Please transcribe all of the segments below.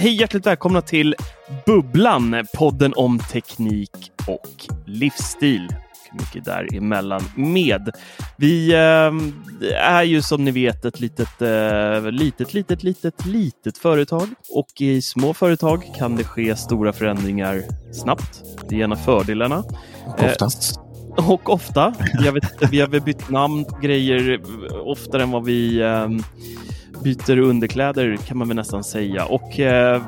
Hej, hjärtligt välkomna till Bubblan, podden om teknik och livsstil. Mycket däremellan med. Vi eh, är ju som ni vet ett litet, eh, litet, litet, litet, litet företag och i små företag kan det ske stora förändringar snabbt. Det är en av fördelarna. Och oftast. Eh, och ofta. Jag vet, vi har väl bytt namn på grejer oftare än vad vi eh, byter underkläder kan man väl nästan säga. Och eh,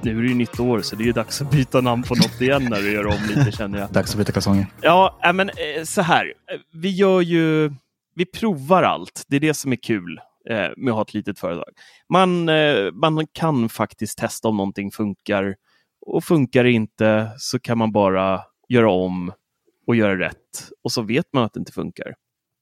nu är det ju nytt år så det är ju dags att byta namn på något igen när du gör om lite känner jag. Dags att byta kalsonger. Ja, äh, men eh, så här. Vi gör ju, vi provar allt. Det är det som är kul eh, med att ha ett litet företag. Man, eh, man kan faktiskt testa om någonting funkar och funkar det inte så kan man bara göra om och göra rätt och så vet man att det inte funkar.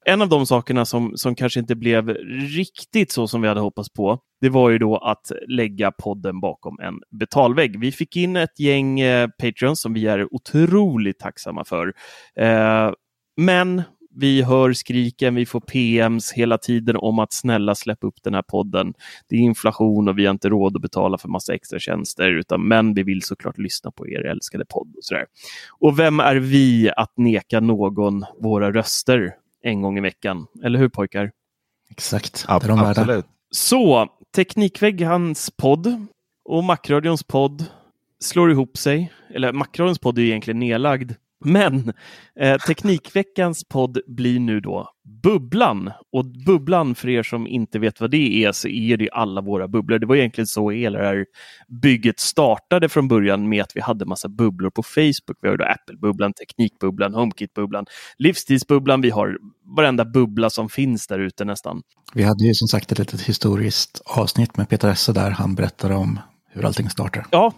En av de sakerna som, som kanske inte blev riktigt så som vi hade hoppats på, det var ju då att lägga podden bakom en betalvägg. Vi fick in ett gäng eh, Patreons som vi är otroligt tacksamma för. Eh, men vi hör skriken, vi får PMs hela tiden om att snälla släpp upp den här podden. Det är inflation och vi har inte råd att betala för massa extra tjänster, utan, men vi vill såklart lyssna på er älskade podd. Och, sådär. och vem är vi att neka någon våra röster en gång i veckan. Eller hur pojkar? Exakt, det är de värda. Absolut. Så, Teknikveggans podd och Macradions podd slår ihop sig. Eller Macradions podd är egentligen nedlagd. Men eh, Teknikveckans podd blir nu då Bubblan. Och Bubblan, för er som inte vet vad det är, så är det alla våra bubblor. Det var egentligen så hela det här bygget startade från början med att vi hade massa bubblor på Facebook. Vi har då Apple-bubblan, Teknikbubblan, HomeKit-bubblan, Livsstilsbubblan. Vi har varenda bubbla som finns där ute nästan. Vi hade ju som sagt ett litet historiskt avsnitt med Peter Esse där han berättade om hur allting startar. Ja,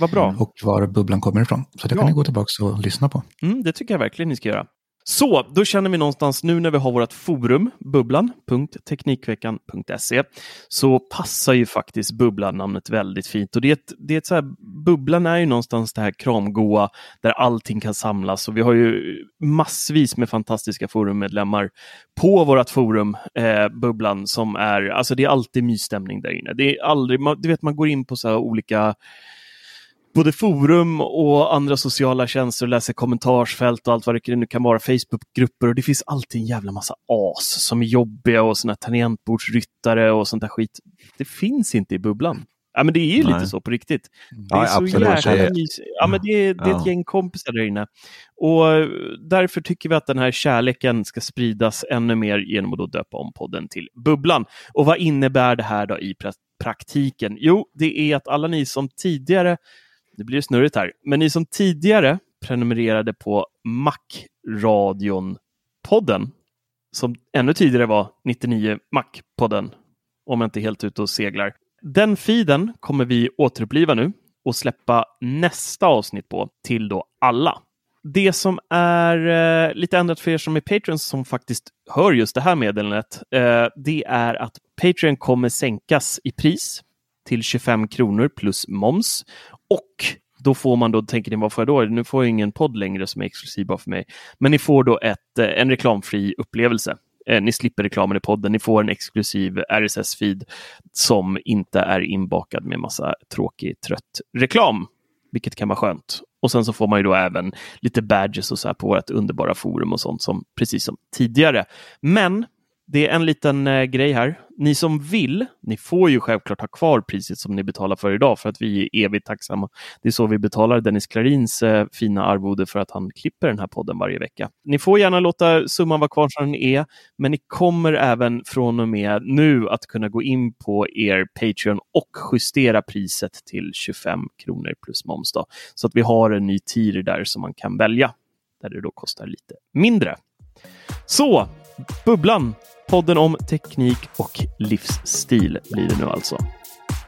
vad bra. Och var bubblan kommer ifrån. Så det Ja. kan ni gå tillbaka och lyssna på. Mm, det tycker jag verkligen ni ska göra. Så, då känner vi någonstans nu när vi har vårt forum, bubblan.teknikveckan.se, så passar ju faktiskt bubblan-namnet väldigt fint. Och det är ett, det är ett så här, bubblan är ju någonstans det här kramgoa där allting kan samlas och vi har ju massvis med fantastiska forummedlemmar på vårt forum, eh, bubblan, som är, alltså det är alltid mysstämning där inne. Det är aldrig, man, du vet man går in på så här olika både forum och andra sociala tjänster och läser kommentarsfält och allt vad det nu kan vara, Facebookgrupper och det finns alltid en jävla massa as som är jobbiga och såna tangentbordsryttare och sånt där skit. Det finns inte i bubblan. Ja, men det är ju Nej. lite så på riktigt. Det Ja, är så absolut. jäkla Det är- mys- Ja, men det är, det är ett Ja. gäng kompisar där inne. Och eh, därför tycker vi att den här kärleken ska spridas ännu mer genom att då döpa om podden till Bubblan. Och vad innebär det här då i pra- praktiken? Jo, det är att alla ni som tidigare det blir snurrigt här. Men ni som tidigare prenumererade på Mac-radion-podden, som ännu tidigare var 99 Mac-podden, om jag inte är helt ute och seglar. Den feeden kommer vi återuppliva nu och släppa nästa avsnitt på till då alla. det som är eh, lite ändrat för er som är Patreons som faktiskt hör just det här meddelandet, eh, det är att Patreon kommer sänkas i pris till 25 kronor plus moms. Och då får man då, tänker ni vad får jag då? Nu får jag ingen podd längre som är exklusiv bara för mig. Men ni får då ett, eh, en reklamfri upplevelse. Eh, ni slipper reklamen i podden, ni får en exklusiv RSS-feed som inte är inbakad med massa tråkig, trött reklam, vilket kan vara skönt. Och sen så får man ju då även lite badges och så här på vårt underbara forum och sånt som precis som tidigare. Men det är en liten eh, grej här. Ni som vill, ni får ju självklart ha kvar priset som ni betalar för idag för att vi är evigt tacksamma. Det är så vi betalar Dennis Klarins eh, fina arvode för att han klipper den här podden varje vecka. Ni får gärna låta summan vara kvar som den är, men ni kommer även från och med nu att kunna gå in på er Patreon och justera priset till 25 kronor plus moms. Då. Så att vi har en ny tier där som man kan välja, där det då kostar lite mindre. Så, Bubblan Podden om teknik och livsstil blir det nu alltså.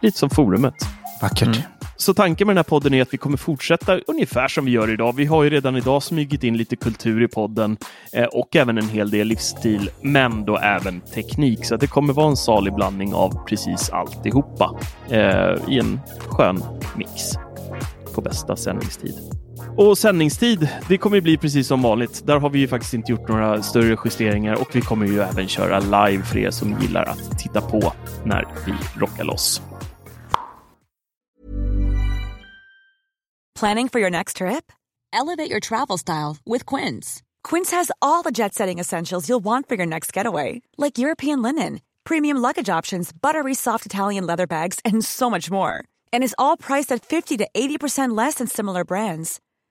Lite som forumet. Vackert. Mm. Så tanken med den här podden är att vi kommer fortsätta ungefär som vi gör idag. Vi har ju redan idag smugit in lite kultur i podden eh, och även en hel del livsstil, men då även teknik. Så det kommer vara en salig blandning av precis alltihopa eh, i en skön mix på bästa sändningstid. Och sändningstid, det kommer ju bli precis som vanligt. Där har vi ju faktiskt inte gjort några större justeringar och vi kommer ju även köra live för er som gillar att titta på när vi rockar loss. Planning for your next trip? Elevate your travel style with Quince. Quince has all the jet-setting essentials you'll want for your next getaway, like European linen, premium luggage options, buttery soft Italian leather bags and so much more. And is all priced at 50 to 80% less than similar brands.